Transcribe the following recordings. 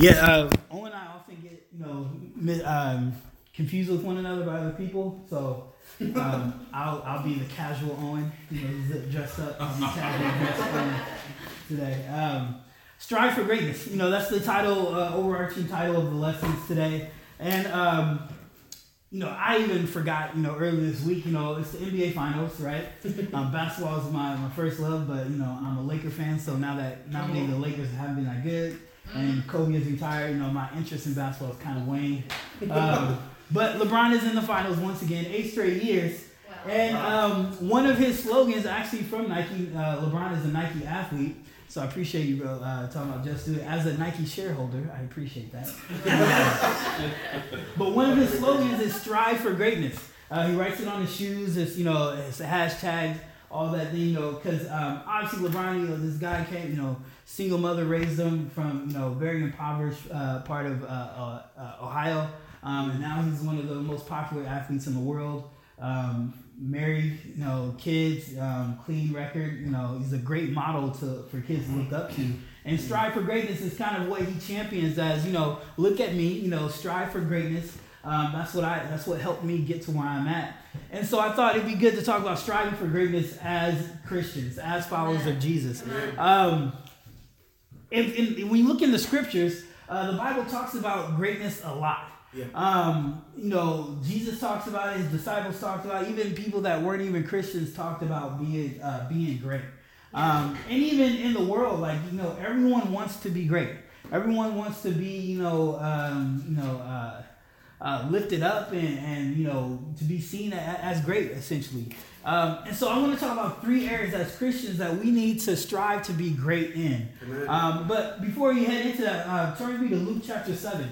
Yeah, uh, Owen and I often get you know um, confused with one another by other people. So um, I'll I'll be the casual Owen, you know, dressed up. Casual dressed Owen today. Um, Strive for greatness. You know that's the title, uh, overarching title of the lessons today. And um, you know, I even forgot. You know, earlier this week. You know, it's the NBA Finals, right? Um, basketball is my, my first love, but you know, I'm a Laker fan. So now that now that the Lakers haven't been that good, and Kobe is retired, you know, my interest in basketball is kind of waned. Um, but LeBron is in the finals once again, eight straight years. And um, one of his slogans, actually from Nike, uh, LeBron is a Nike athlete. So I appreciate you, bro, uh, talking about just do it. As a Nike shareholder, I appreciate that. but one of his slogans is strive for greatness. Uh, he writes it on his shoes. It's you know, it's a hashtag, all that thing, you know, because um, obviously LeBron, you know, this guy came, you know, single mother raised him from you know very impoverished uh, part of uh, uh, uh, Ohio, um, and now he's one of the most popular athletes in the world. Um, married, you know, kids, um, clean record. You know, he's a great model to for kids to look up to. And strive for greatness is kind of what he champions as you know. Look at me, you know, strive for greatness. Um, that's what I. That's what helped me get to where I'm at. And so I thought it'd be good to talk about striving for greatness as Christians, as followers of Jesus. Um, if, in, when you look in the scriptures, uh, the Bible talks about greatness a lot. Yeah. Um, you know, Jesus talks about it, his disciples talked about it, even people that weren't even Christians talked about being uh, being great. Um, and even in the world, like you know, everyone wants to be great. Everyone wants to be, you know, um, you know, uh, uh, lifted up and, and you know to be seen as, as great, essentially. Um, and so I want to talk about three areas as Christians that we need to strive to be great in. Um, but before you head into that, uh, turn with me to Luke chapter seven.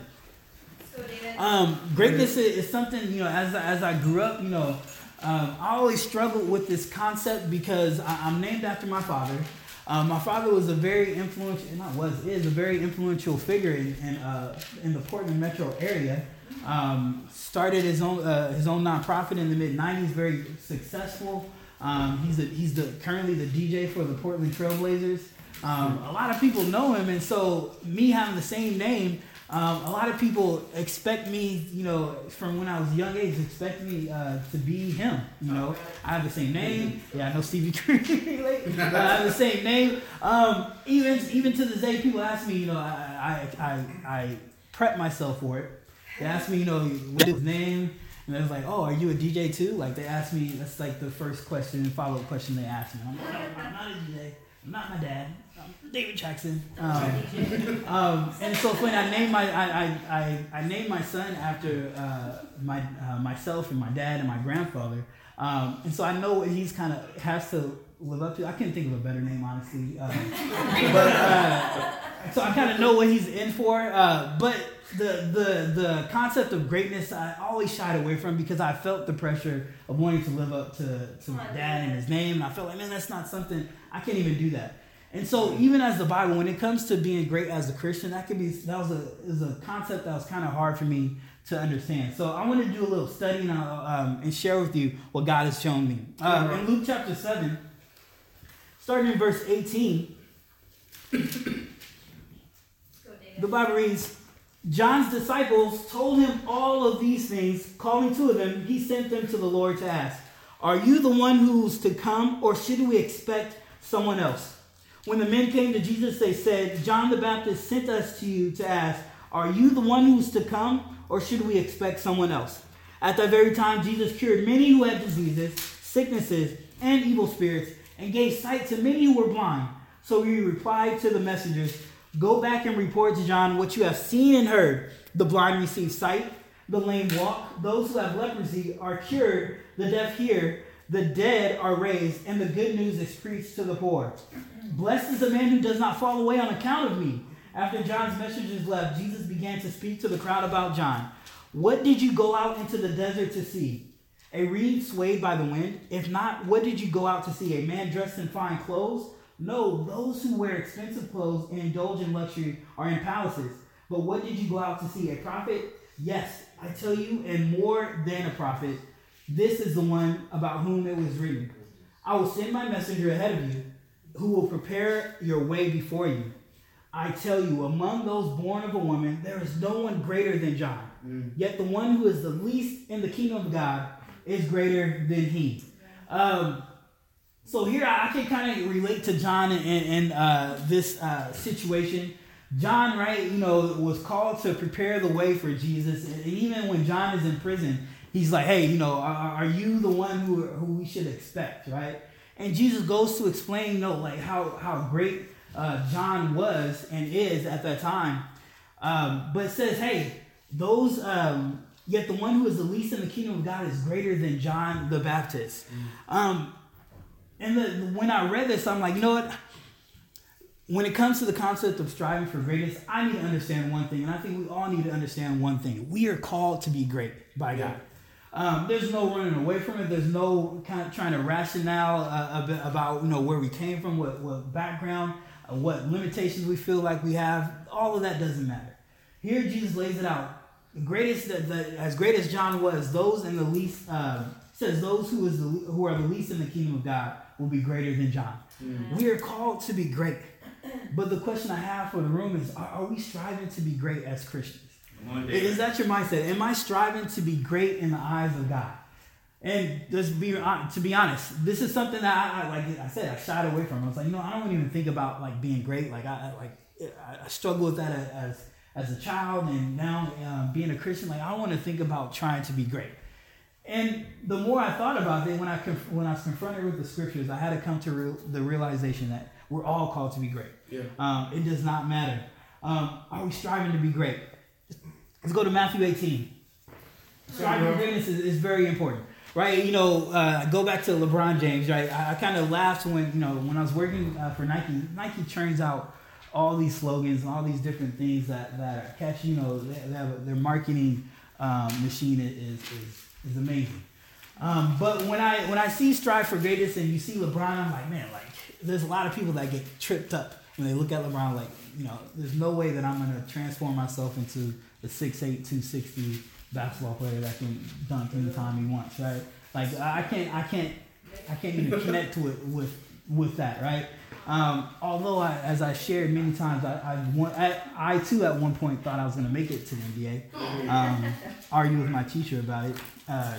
Let's go, David. Um, greatness is, is something you know. As I, as I grew up, you know, um, I always struggled with this concept because I, I'm named after my father. Um, my father was a very influential, not was, is a very influential figure in in, uh, in the Portland metro area. Um, started his own uh, his own nonprofit in the mid '90s, very successful. Um, he's a, he's the currently the DJ for the Portland Trailblazers. Um, a lot of people know him, and so me having the same name, um, a lot of people expect me, you know, from when I was young age, expect me uh, to be him. You know, I have the same name. Yeah, I know Stevie. I have the same name. Um, even even to this day, people ask me, you know, I I, I, I prep myself for it. They ask me, you know, what's his name, and I was like, oh, are you a DJ too? Like they asked me, that's like the first question, follow up question they asked me. I'm like, I'm not a DJ. I'm not my dad. I'm David Jackson. Um, um, and so funny. I named my I, I, I, I named my son after uh, my uh, myself and my dad and my grandfather. Um, and so I know what he's kind of has to live up to. I can't think of a better name honestly. Uh, but uh, so I kind of know what he's in for. Uh, but the the the concept of greatness I always shied away from because I felt the pressure of wanting to live up to, to my dad and his name. And I felt like, man, that's not something I can't even do that. And so even as the Bible, when it comes to being great as a Christian, that could be that was a is a concept that was kind of hard for me to understand. So I want to do a little study and, I'll, um, and share with you what God has shown me. Um, in Luke chapter seven, starting in verse eighteen. Let's go, David. The Bible reads, John's disciples told him all of these things. Calling two of them, he sent them to the Lord to ask, Are you the one who's to come, or should we expect someone else? When the men came to Jesus, they said, John the Baptist sent us to you to ask, Are you the one who's to come, or should we expect someone else? At that very time, Jesus cured many who had diseases, sicknesses, and evil spirits, and gave sight to many who were blind. So he replied to the messengers, Go back and report to John what you have seen and heard. The blind receive sight, the lame walk, those who have leprosy are cured, the deaf hear, the dead are raised, and the good news is preached to the poor. Blessed is the man who does not fall away on account of me. After John's messengers left, Jesus began to speak to the crowd about John. What did you go out into the desert to see? A reed swayed by the wind? If not, what did you go out to see? A man dressed in fine clothes? No, those who wear expensive clothes and indulge in luxury are in palaces. But what did you go out to see? A prophet? Yes, I tell you, and more than a prophet. This is the one about whom it was written. I will send my messenger ahead of you, who will prepare your way before you. I tell you, among those born of a woman, there is no one greater than John. Mm. Yet the one who is the least in the kingdom of God is greater than he. Um, so here I can kind of relate to John in, in uh, this uh, situation. John, right, you know, was called to prepare the way for Jesus. And even when John is in prison, he's like, hey, you know, are, are you the one who, who we should expect, right? And Jesus goes to explain, you know, like how, how great uh, John was and is at that time. Um, but says, hey, those, um, yet the one who is the least in the kingdom of God is greater than John the Baptist. Mm. Um, and the, when I read this, I'm like, you know what? When it comes to the concept of striving for greatness, I need to understand one thing, and I think we all need to understand one thing. We are called to be great by God. Um, there's no running away from it. There's no kind of trying to rationale uh, about you know where we came from, what, what background, uh, what limitations we feel like we have. All of that doesn't matter. Here, Jesus lays it out. The greatest, the, the, as great as John was, those in the least uh, says those who is the, who are the least in the kingdom of God will be greater than John. Mm-hmm. We are called to be great. But the question I have for the room is: Are, are we striving to be great as Christians? Is that your mindset? Am I striving to be great in the eyes of God? And just be to be honest, this is something that I, I like. I said I shied away from. I was like, you know, I don't even think about like being great. Like I like I struggle with that as as a child, and now um, being a Christian. Like I want to think about trying to be great. And the more I thought about it, when I conf- when I was confronted with the scriptures, I had to come to re- the realization that we're all called to be great. Yeah. Um, it does not matter. Um, are we striving to be great? Let's go to Matthew 18. Striving for greatness is, is very important right? You know, uh, go back to LeBron James, right? I, I kind of laughed when you know when I was working uh, for Nike. Nike churns out all these slogans and all these different things that that are catchy. You know, they, they have, their marketing um, machine is is is amazing. Um, but when I when I see strive for greatness and you see LeBron, I'm like, man, like there's a lot of people that get tripped up when they look at LeBron. Like, you know, there's no way that I'm gonna transform myself into the 6'8", 260 basketball player that can dunk anytime he wants, right? Like I can't, I can't, I can't even connect to it with with that, right? Um, although, I, as I shared many times, I, I, want, I, I, too at one point thought I was going to make it to the NBA. Um, argue with my teacher about it. Uh,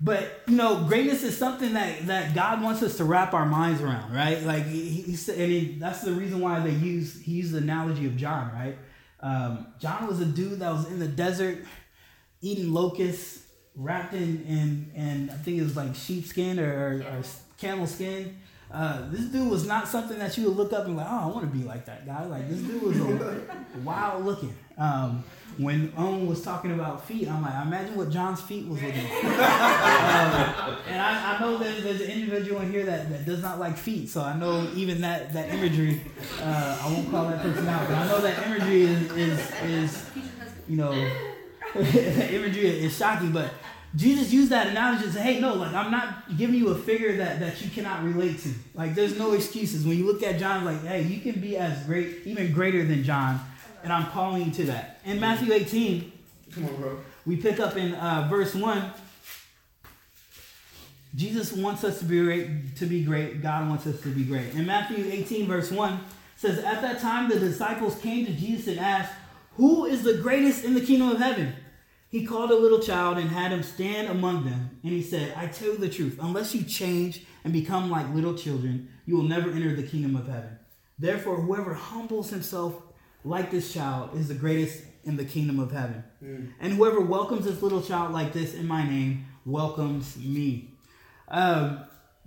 but you know, greatness is something that, that God wants us to wrap our minds around, right? Like he, he said, and he, that's the reason why they use he used the analogy of John, right? Um, John was a dude that was in the desert eating locusts, wrapped in in, in I think it was like sheepskin or, or, or camel skin. Uh, this dude was not something that you would look up and like, oh, I want to be like that guy. Like this dude was a, wild looking. Um, when Owen was talking about feet, I'm like, imagine what John's feet was looking like. uh, and I, I, know there's, there's an individual in here that, that does not like feet, so I know even that that imagery. Uh, I won't call that person out, but I know that imagery is is, is you know, imagery is shocking, but Jesus used that analogy to say, hey, no, like I'm not giving you a figure that, that you cannot relate to. Like there's no excuses. When you look at John, like, hey, you can be as great, even greater than John, and I'm calling you to that. In Matthew 18, come on, bro. We pick up in uh, verse 1. Jesus wants us to be great, to be great. God wants us to be great. In Matthew 18, verse 1, says, At that time the disciples came to Jesus and asked, Who is the greatest in the kingdom of heaven? He called a little child and had him stand among them. And he said, I tell you the truth, unless you change and become like little children, you will never enter the kingdom of heaven. Therefore, whoever humbles himself like this child is the greatest in the kingdom of heaven. Mm. And whoever welcomes this little child like this in my name welcomes me. Um,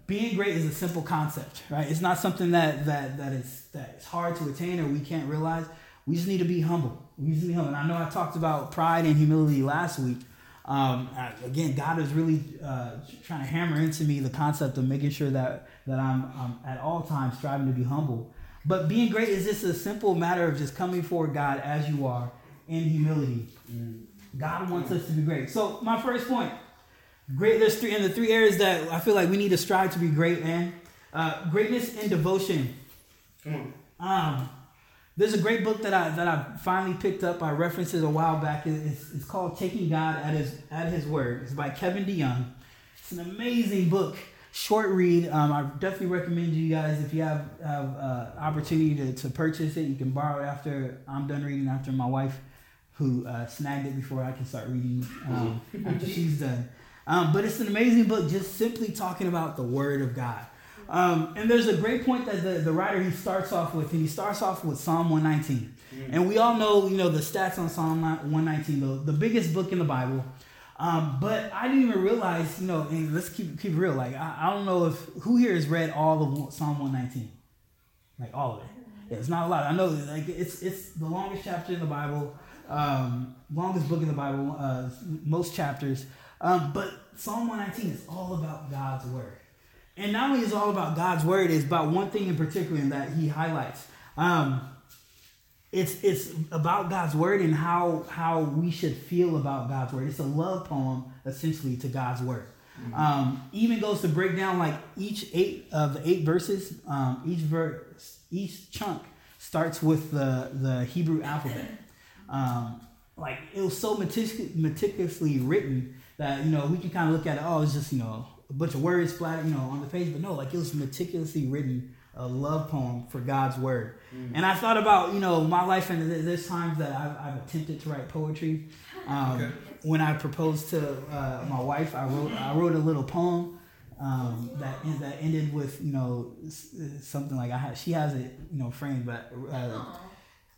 being great is a simple concept, right? It's not something that that that is that is hard to attain or we can't realize. We just need to be humble. Just humble. And I know I talked about pride and humility last week. Um, again, God is really uh, trying to hammer into me the concept of making sure that that I'm, I'm at all times striving to be humble. But being great is just a simple matter of just coming for God as you are in humility. God wants us to be great. So my first point, great. There's three in the three areas that I feel like we need to strive to be great, man. Uh, greatness and devotion. Come on. Um, there's a great book that I that I finally picked up. I referenced it a while back. It's, it's called Taking God at His at His Word. It's by Kevin DeYoung. It's an amazing book short read. Um, I definitely recommend you guys if you have, have uh, opportunity to, to purchase it, you can borrow it after I'm done reading. After my wife, who uh, snagged it before I can start reading, um, after she's done. Um, but it's an amazing book, just simply talking about the Word of God. Um, and there's a great point that the, the writer he starts off with, and he starts off with Psalm 119. Mm-hmm. And we all know, you know, the stats on Psalm 119, the, the biggest book in the Bible. Um, but I didn't even realize, you know, and let's keep keep real. Like I, I don't know if who here has read all of Psalm 119, like all of it. Yeah, it's not a lot. I know, like it's it's the longest chapter in the Bible, um, longest book in the Bible, uh, most chapters. Um, but Psalm 119 is all about God's word. And not only is it all about God's word, it's about one thing in particular that he highlights. Um, it's it's about God's word and how how we should feel about God's word. It's a love poem essentially to God's word. Mm-hmm. Um, even goes to break down like each eight of the eight verses. Um, each verse, each chunk starts with the the Hebrew alphabet. Um, like it was so metic- meticulously written that you know we can kind of look at it. Oh, it's just you know a bunch of words splattered you know on the page, but no, like it was meticulously written a love poem for God's word. Mm-hmm. And I thought about, you know, my life and there's times that I've, I've attempted to write poetry. Um, okay. When I proposed to uh, my wife, I wrote I wrote a little poem um, that that ended with you know something like I had, she has it you know framed, but uh,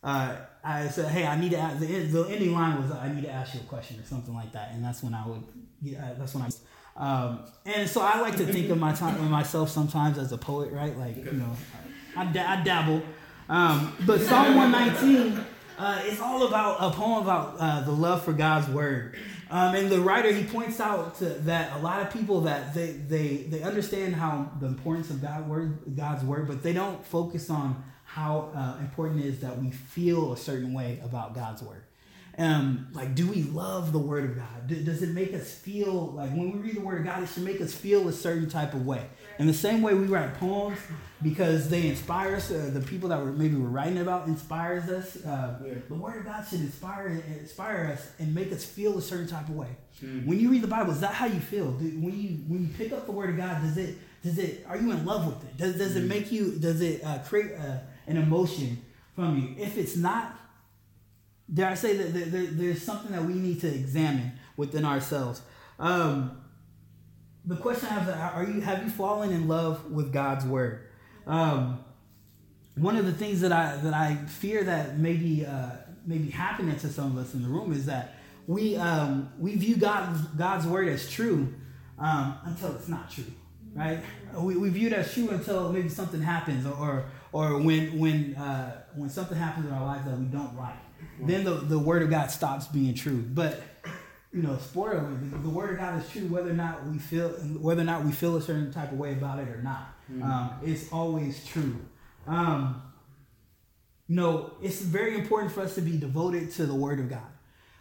uh, I said, hey, I need to ask, the, the ending line was I need to ask you a question or something like that, and that's when I would yeah, that's when I um, and so I like to think of my time myself sometimes as a poet, right? Like you know, I, I dabble. Um, but Psalm 119 uh, is all about a poem about uh, the love for God's word. Um, and the writer he points out to, that a lot of people that they, they they understand how the importance of God word God's word, but they don't focus on how uh, important it is that we feel a certain way about God's word. Um, like, do we love the Word of God? Do, does it make us feel like when we read the Word of God, it should make us feel a certain type of way? In the same way we write poems because they inspire us, uh, the people that we're maybe we're writing about inspires us. Uh, yeah. The Word of God should inspire inspire us and make us feel a certain type of way. Mm-hmm. When you read the Bible, is that how you feel? Do, when you when you pick up the Word of God, does it does it are you in love with it? Does does mm-hmm. it make you? Does it uh, create uh, an emotion from you? If it's not dare I say that there's something that we need to examine within ourselves. Um, the question I have is, are you have you fallen in love with God's word? Um, one of the things that I that I fear that maybe uh, maybe happening to some of us in the room is that we um, we view God's God's word as true um, until it's not true, right? We, we view it as true until maybe something happens or when when uh, when something happens in our lives that we don't like then the, the word of God stops being true. But you know, spoiler the, the, word of God is true whether or not we feel whether or not we feel a certain type of way about it or not. Mm-hmm. Um, it's always true. Um, you know, it's very important for us to be devoted to the word of God.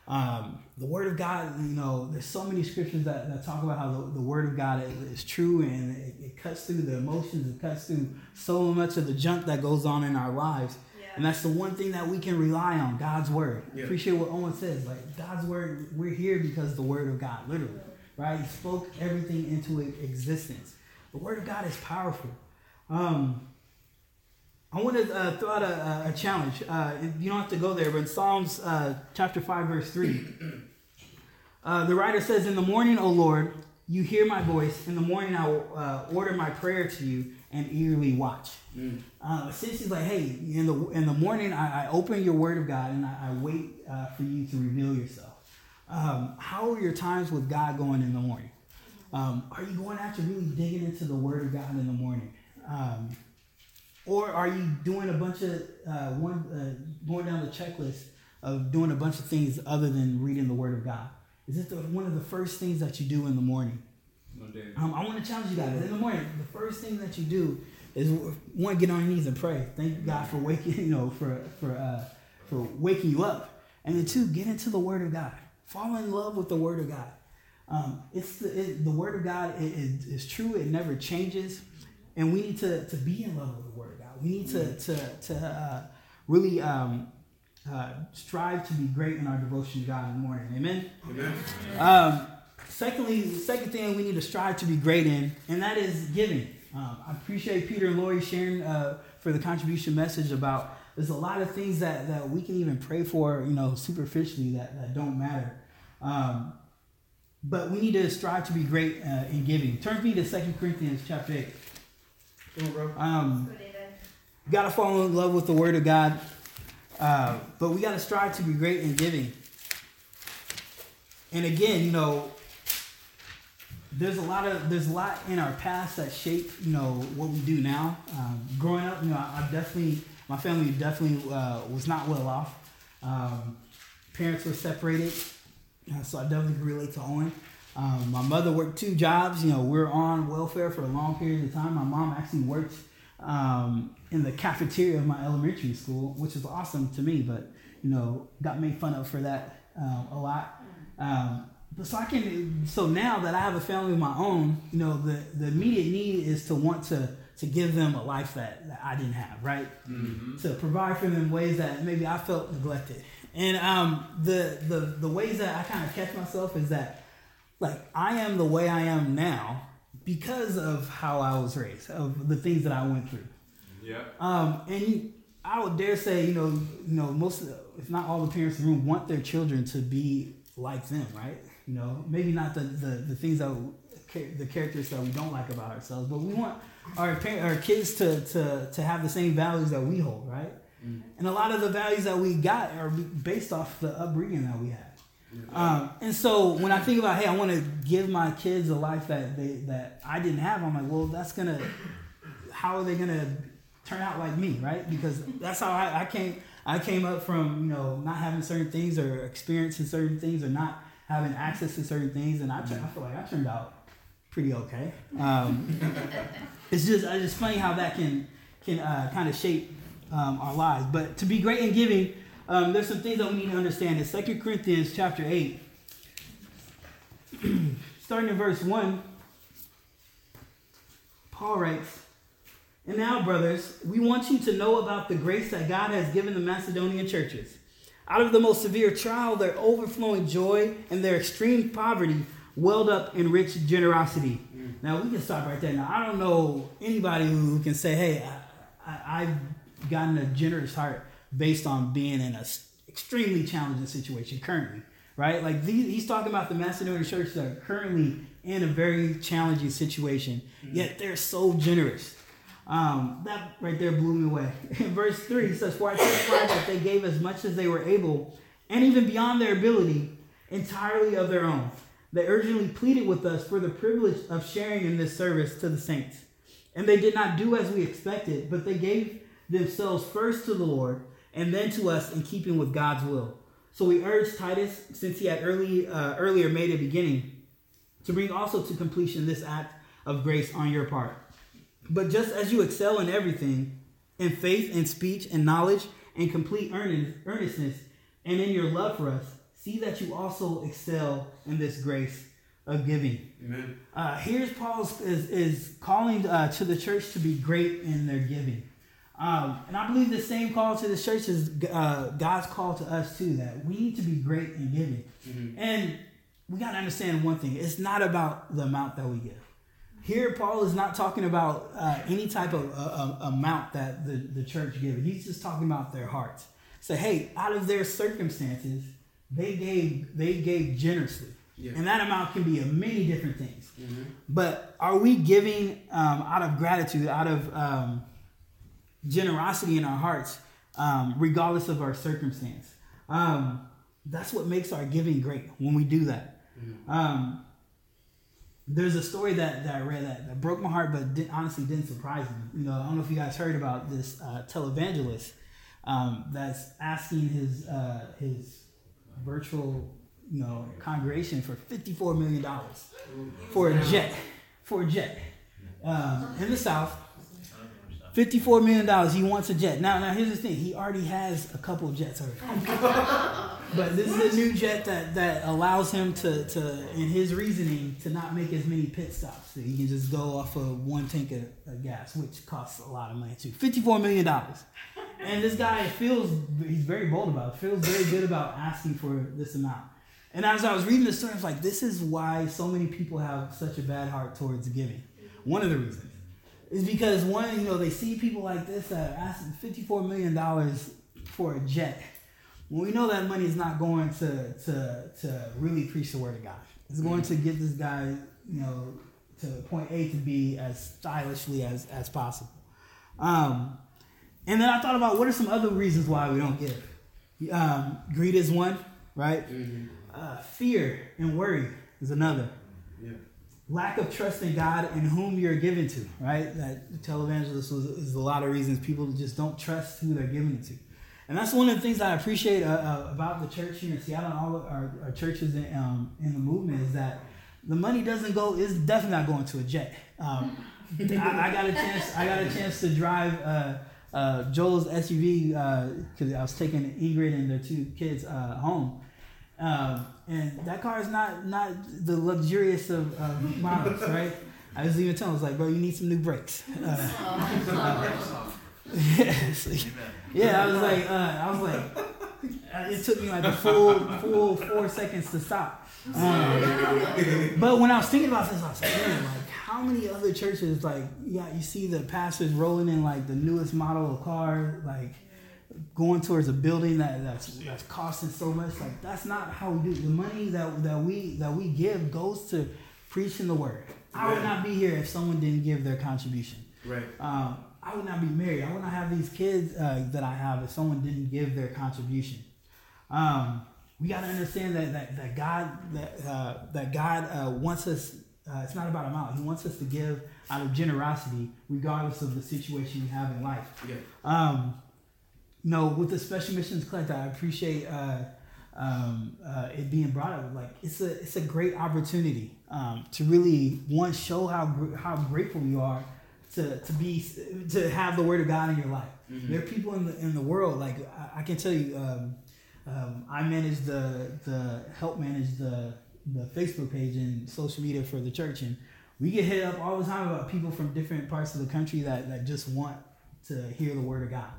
Um, the word of God, you know, there's so many scriptures that, that talk about how the, the word of God is, is true and it, it, cuts through the emotions, it cuts through so much of the junk that goes on in our lives. And that's the one thing that we can rely on God's word. Yeah. Appreciate what Owen says. Like, God's word, we're here because the word of God, literally. Right? He spoke everything into existence. The word of God is powerful. Um, I want to uh, throw out a, a challenge. Uh, you don't have to go there, but in Psalms uh, chapter 5, verse 3, uh, the writer says, In the morning, O Lord, you hear my voice. In the morning, I will uh, order my prayer to you and eagerly watch. Mm. Uh, essentially, like, hey, in the in the morning, I, I open your Word of God and I, I wait uh, for you to reveal yourself. Um, how are your times with God going in the morning? Um, are you going after really digging into the Word of God in the morning? Um, or are you doing a bunch of uh, one uh, going down the checklist of doing a bunch of things other than reading the Word of God? Is it the, one of the first things that you do in the morning? Um, I want to challenge you guys. In the morning, the first thing that you do is one, get on your knees and pray. Thank God for waking, you know, for for uh, for waking you up. And then two, get into the Word of God. Fall in love with the Word of God. Um, it's the, it, the Word of God is, is true. It never changes, and we need to, to be in love with the Word. We need to to to uh, really um, uh, strive to be great in our devotion to God in the morning. Amen. Amen. Um, secondly, second thing we need to strive to be great in, and that is giving. Um, I appreciate Peter and Lori sharing uh, for the contribution message about there's a lot of things that, that we can even pray for, you know, superficially that, that don't matter. Um, but we need to strive to be great uh, in giving. Turn me to Second Corinthians chapter 8. Um, David. got to fall in love with the Word of God, uh, but we got to strive to be great in giving. And again, you know, there's a lot of there's a lot in our past that shape you know what we do now. Um, growing up, you know, I, I definitely my family definitely uh, was not well off. Um, parents were separated, uh, so I definitely can relate to Owen. Um, my mother worked two jobs. You know, we are on welfare for a long period of time. My mom actually worked um, in the cafeteria of my elementary school, which is awesome to me. But you know, got made fun of for that um, a lot. Um, but so I can. So now that I have a family of my own, you know, the the immediate need is to want to to give them a life that, that I didn't have, right? To provide for them in ways that maybe I felt neglected. And um, the the the ways that I kind of catch myself is that like I am the way I am now because of how I was raised, of the things that I went through. Yeah. Um, and I would dare say, you know, you know, most, the, if not all the parents in the room, want their children to be like them, right? You know, maybe not the the, the things that the characters that we don't like about ourselves, but we want our parents, our kids to to to have the same values that we hold, right? And a lot of the values that we got are based off the upbringing that we had. Um, and so when I think about, hey, I want to give my kids a life that they that I didn't have, I'm like, well, that's gonna, how are they gonna turn out like me, right? Because that's how I, I came. I came up from you know not having certain things or experiencing certain things or not having access to certain things, and I, I feel like I turned out pretty okay. Um, it's just it's just funny how that can can uh, kind of shape um, our lives. But to be great in giving, um, there's some things that we need to understand. In Second Corinthians chapter eight, starting in verse one, Paul writes. And now, brothers, we want you to know about the grace that God has given the Macedonian churches. Out of the most severe trial, their overflowing joy and their extreme poverty welled up in rich generosity. Now, we can stop right there. Now, I don't know anybody who can say, hey, I, I, I've gotten a generous heart based on being in an extremely challenging situation currently, right? Like, these, he's talking about the Macedonian churches that are currently in a very challenging situation, yet they're so generous. Um, that right there blew me away. In verse 3, it says, For I testify that they gave as much as they were able, and even beyond their ability, entirely of their own. They urgently pleaded with us for the privilege of sharing in this service to the saints. And they did not do as we expected, but they gave themselves first to the Lord and then to us in keeping with God's will. So we urge Titus, since he had early, uh, earlier made a beginning, to bring also to completion this act of grace on your part. But just as you excel in everything, in faith and speech and knowledge and complete earnest, earnestness, and in your love for us, see that you also excel in this grace of giving. Amen. Uh, here's Paul is, is calling uh, to the church to be great in their giving. Um, and I believe the same call to the church is uh, God's call to us too, that we need to be great in giving. And we got to understand one thing it's not about the amount that we give. Here, Paul is not talking about uh, any type of uh, uh, amount that the, the church gives. He's just talking about their hearts. So, hey, out of their circumstances, they gave they gave generously, Yeah. and that amount can be of many different things. But are we giving um, out of gratitude, out of um, generosity in our hearts, um, regardless of our circumstance? Um, that's what makes our giving great when we do that. Um, there's a story that, that I read that, that broke my heart, but did, honestly didn't surprise me. You know, I don't know if you guys heard about this uh, televangelist um, that's asking his uh, his virtual you know congregation for fifty four million dollars for a jet for a jet um, in the South. Fifty-four million dollars. He wants a jet. Now, now here's the thing. He already has a couple of jets already. but this is a new jet that, that allows him to, to, in his reasoning, to not make as many pit stops. So he can just go off of one tank of, of gas, which costs a lot of money too. Fifty-four million dollars. And this guy feels he's very bold about it. Feels very good about asking for this amount. And as I was reading the story, I was like, this is why so many people have such a bad heart towards giving. One of the reasons is because one, you know, they see people like this that are asking $54 million for a jet. When we know that money is not going to, to, to really preach the word of God. It's going to get this guy, you know, to point A to B as stylishly as, as possible. Um, and then I thought about what are some other reasons why we don't give. Um, greed is one, right? Mm-hmm. Uh, fear and worry is another. Lack of trust in God and whom you're given to, right? That televangelist was, is a lot of reasons people just don't trust who they're given to. And that's one of the things I appreciate uh, uh, about the church here in Seattle and all of our, our churches in, um, in the movement is that the money doesn't go, is definitely not going to a jet. Um, I, I, got a chance, I got a chance to drive uh, uh, Joel's SUV because uh, I was taking Ingrid and their two kids uh, home. Um, and that car is not not the luxurious of, of models, right? I was even telling, I was like, bro, you need some new brakes. Uh, yeah, so, yeah, I was like, uh, I was like, it took me like a full full four seconds to stop. Um, but when I was thinking about this, I was like, man, like how many other churches like yeah you see the pastors rolling in like the newest model of car like going towards a building that that's that's costing so much like that's not how we do the money that that we that we give goes to preaching the word. I would not be here if someone didn't give their contribution. Right. Um, i would not be married. I would not have these kids uh, that i have if someone didn't give their contribution. Um, we got to understand that, that, that god that, uh, that god uh, wants us uh, it's not about amount. He wants us to give out of generosity, regardless of the situation we have in life. Yeah. Um, know, with the Special Missions Collective, I appreciate uh, um, uh, it being brought up. Like, it's a it's a great opportunity um, to really one show how how grateful you are to to be to have the Word of God in your life. Mm-hmm. There are people in the in the world like I, I can tell you. Um, um, I manage the the help manage the the Facebook page and social media for the church, and we get hit up all the time about people from different parts of the country that, that just want to hear the word of God.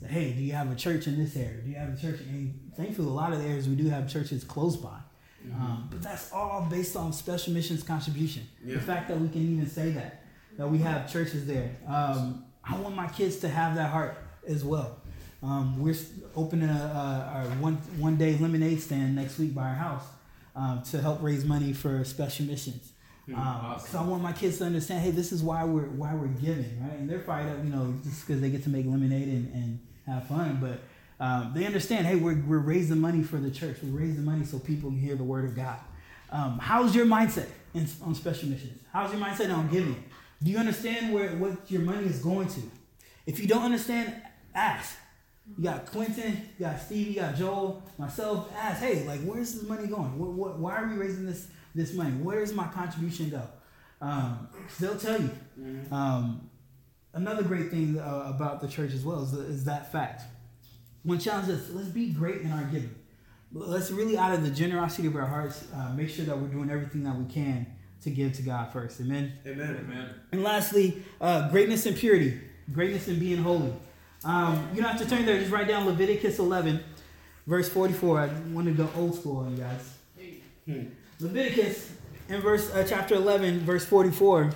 So, hey, do you have a church in this area? Do you have a church? And thankfully, a lot of the areas we do have churches close by. Mm-hmm. Um, but that's all based on special missions contribution. Yeah. The fact that we can even say that, that we have churches there. Um, I want my kids to have that heart as well. Um, we're opening a, a, our one one day lemonade stand next week by our house um, to help raise money for special missions. Because hmm, um, awesome. I want my kids to understand, hey, this is why we're why we're giving, right? And they're fired up, you know, just because they get to make lemonade and, and have fun. But um, they understand, hey, we're, we're raising money for the church. We're raising money so people can hear the word of God. Um, how's your mindset in, on special missions? How's your mindset on giving? Do you understand where what your money is going to? If you don't understand, ask. You got Quentin, you got Steve, you got Joel, myself. Ask, hey, like, where's this money going? What, what, why are we raising this this money? Where does my contribution go? Um, they'll tell you. Mm-hmm. Um, another great thing uh, about the church as well is, is that fact. One challenge is let's be great in our giving. Let's really, out of the generosity of our hearts, uh, make sure that we're doing everything that we can to give to God first. Amen. Amen. Amen. And lastly, uh, greatness and purity. Greatness and being holy. Um, you don't have to turn there. Just write down Leviticus 11, verse 44. I want to go old school on you guys. Hmm. Leviticus in verse uh, chapter 11, verse 44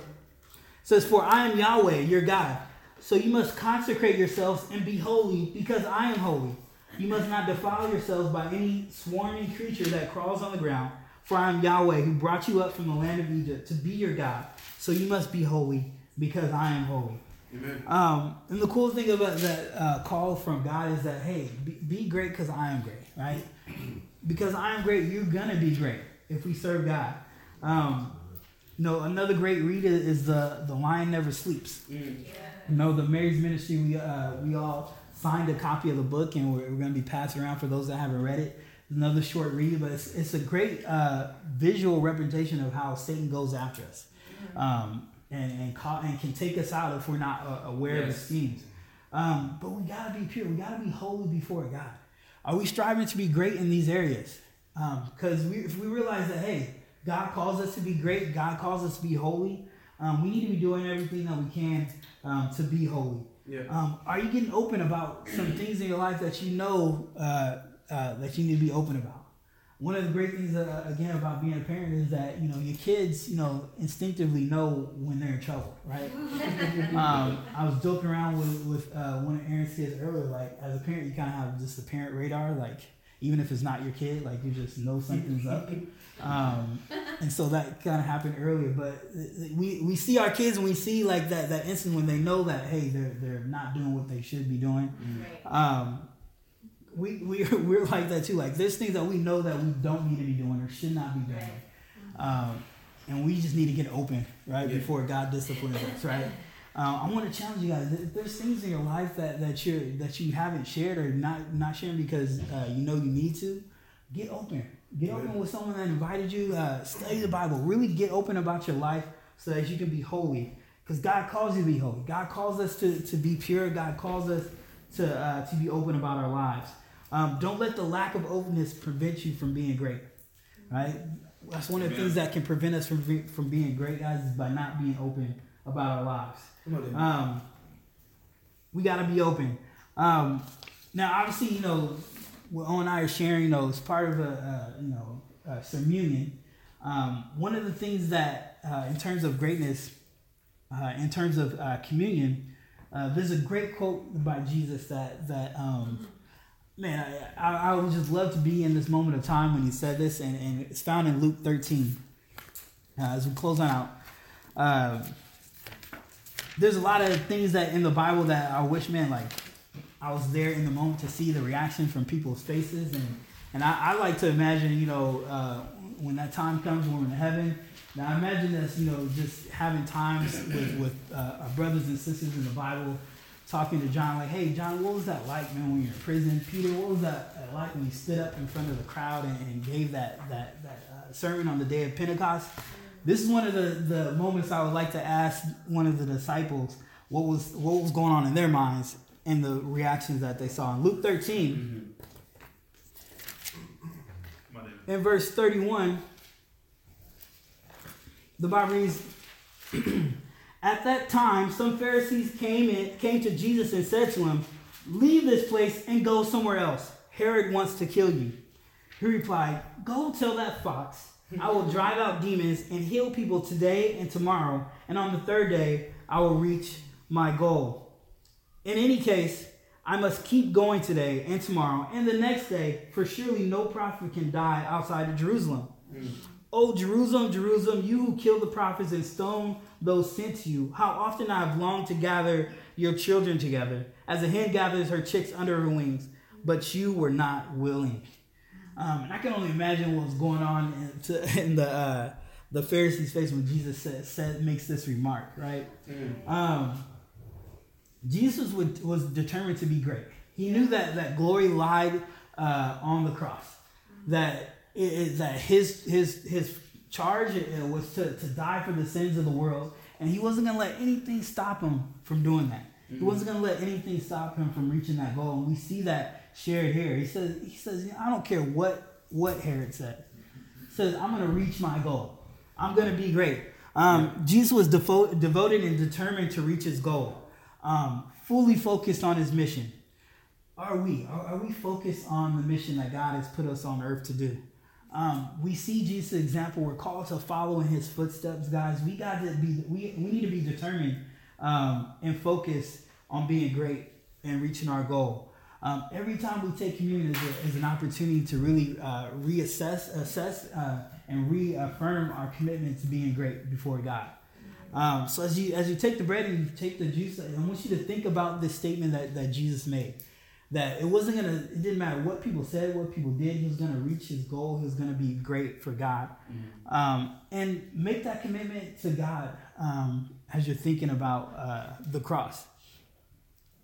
says, "For I am Yahweh, your God. So you must consecrate yourselves and be holy, because I am holy. You must not defile yourselves by any swarming creature that crawls on the ground. For I am Yahweh, who brought you up from the land of Egypt to be your God. So you must be holy, because I am holy." Amen. Um, and the cool thing about that uh, call from God is that hey, be, be great because I am great, right? because I am great, you're gonna be great if we serve God. Um, you know, another great read is the the Lion Never Sleeps. Mm. Yeah. You know, the Mary's Ministry. We uh, we all signed a copy of the book, and we're, we're gonna be passing around for those that haven't read it. Another short read, but it's, it's a great uh, visual representation of how Satan goes after us. Mm-hmm. Um, and and, call, and can take us out if we're not uh, aware yes. of his schemes. Um, but we gotta be pure. We gotta be holy before God. Are we striving to be great in these areas? Because um, we, if we realize that hey, God calls us to be great, God calls us to be holy. Um, we need to be doing everything that we can um, to be holy. Yeah. Um, are you getting open about some things in your life that you know uh, uh, that you need to be open about? one of the great things uh, again about being a parent is that you know your kids you know instinctively know when they're in trouble right um, i was joking around with, with uh, one of aaron's kids earlier like as a parent you kind of have just a parent radar like even if it's not your kid like you just know something's up um, and so that kind of happened earlier but we, we see our kids and we see like that, that instant when they know that hey they're, they're not doing what they should be doing Right. um, we, we, we're like that too. Like, there's things that we know that we don't need to be doing or should not be doing. Um, and we just need to get open, right, Yeah. before God disciplines us, right? Uh, I want to challenge you guys. If there's things in your life that, that you that you haven't shared or not not sharing because uh, you know you need to, get open. Get open with someone that invited you. Uh, study the Bible. Really get open about your life so that you can be holy. Because God calls you to be holy. God calls us to, to be pure. God calls us to uh, to be open about our lives. Um, don't let the lack of openness prevent you from being great. Right? That's one of the Amen. things that can prevent us from from being great, guys, is by not being open about our lives. Come on, then. Um, we got to be open. Um, now, obviously, you know, what Owen and I are sharing, you know, it's part of a, uh, you know, uh, communion. Um, one of the things that, uh, in terms of greatness, uh, in terms of uh, communion, uh, there's a great quote by Jesus that that um, man, I, I, would just love to be in this moment of time when he said this, and, and it's found in Luke 13. Uh, as we close on out, um, there's a lot of things that in the Bible that I wish, man, like I was there in the moment to see the reaction from people's faces, and and I, I like to imagine, you know, uh, when that time comes, when we're in heaven. Now I imagine us, you know, just having times with with uh, our brothers and sisters in the Bible, talking to John, like, hey, John, what was that like, man, when you're in prison? Peter, what was that uh, like when you stood up in front of the crowd and, and gave that that that uh, sermon on the day of Pentecost? This is one of the, the moments I would like to ask one of the disciples what was what was going on in their minds and the reactions that they saw. In Luke 13, Come on, then. in verse 31, the Bible reads, At that time, some Pharisees came in, came to Jesus and said to him, Leave this place and go somewhere else. Herod wants to kill you. He replied, Go tell that fox, I will drive out demons and heal people today and tomorrow, and on the third day I will reach my goal. In any case, I must keep going today and tomorrow and the next day, for surely no prophet can die outside of Jerusalem. O Jerusalem, Jerusalem, you who kill the prophets and stone those sent to you, how often I have longed to gather your children together, as a hen gathers her chicks under her wings, but you were not willing. Um, and I can only imagine what was going on in, to, in the uh, the Pharisees' face when Jesus said, said makes this remark, right? Um, Jesus would, was determined to be great. He knew that that glory lied uh, on the cross. That it, that his his his charge was to, to die for the sins of the world, and he wasn't gonna let anything stop him from doing that. He wasn't gonna let anything stop him from reaching that goal, and we see that shared here. He says he says I don't care what what Herod said. He says I'm gonna reach my goal. I'm gonna be great. Um, Jesus was defo- devoted and determined to reach his goal um, fully focused on his mission. Are we? Are, are we focused on the mission that God has put us on earth to do? Um, we see Jesus' example. We're called to follow in his footsteps, guys. We got to be. We, we need to be determined um, and focus on being great and reaching our goal. Um, every time we take communion is, a, is an opportunity to really uh, reassess, assess, uh, and reaffirm our commitment to being great before God. Um, so as you as you take the bread and you take the juice, I want you to think about this statement that, that Jesus made. That it wasn't gonna it didn't matter what people said, what people did, he was gonna reach his goal, he was gonna be great for God. Um, and make that commitment to God um, as you're thinking about uh, the cross.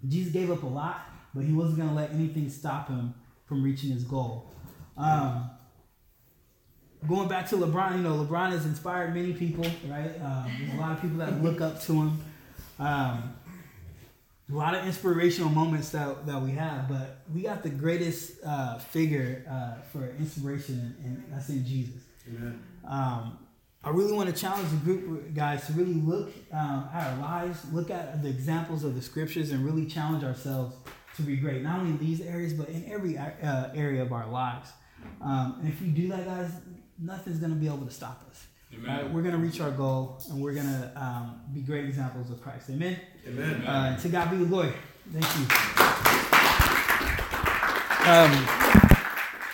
Jesus gave up a lot, but he wasn't gonna let anything stop him from reaching his goal. Um, going back to LeBron, you know, LeBron has inspired many people, right? Um, there's a lot of people that look up to him. A lot of inspirational moments that, that we have, but we got the greatest uh, figure uh, for inspiration, and, and that's in Jesus. Amen. Um, I really want to challenge the group, guys, to really look um, at our lives, look at the examples of the scriptures, and really challenge ourselves to be great, not only in these areas, but in every uh, area of our lives. Um, and if we do that, guys, nothing's going to be able to stop us. Right? We're going to reach our goal and we're going to um, be great examples of Christ. Amen? Amen. Uh, to God be the glory. Thank you. Um,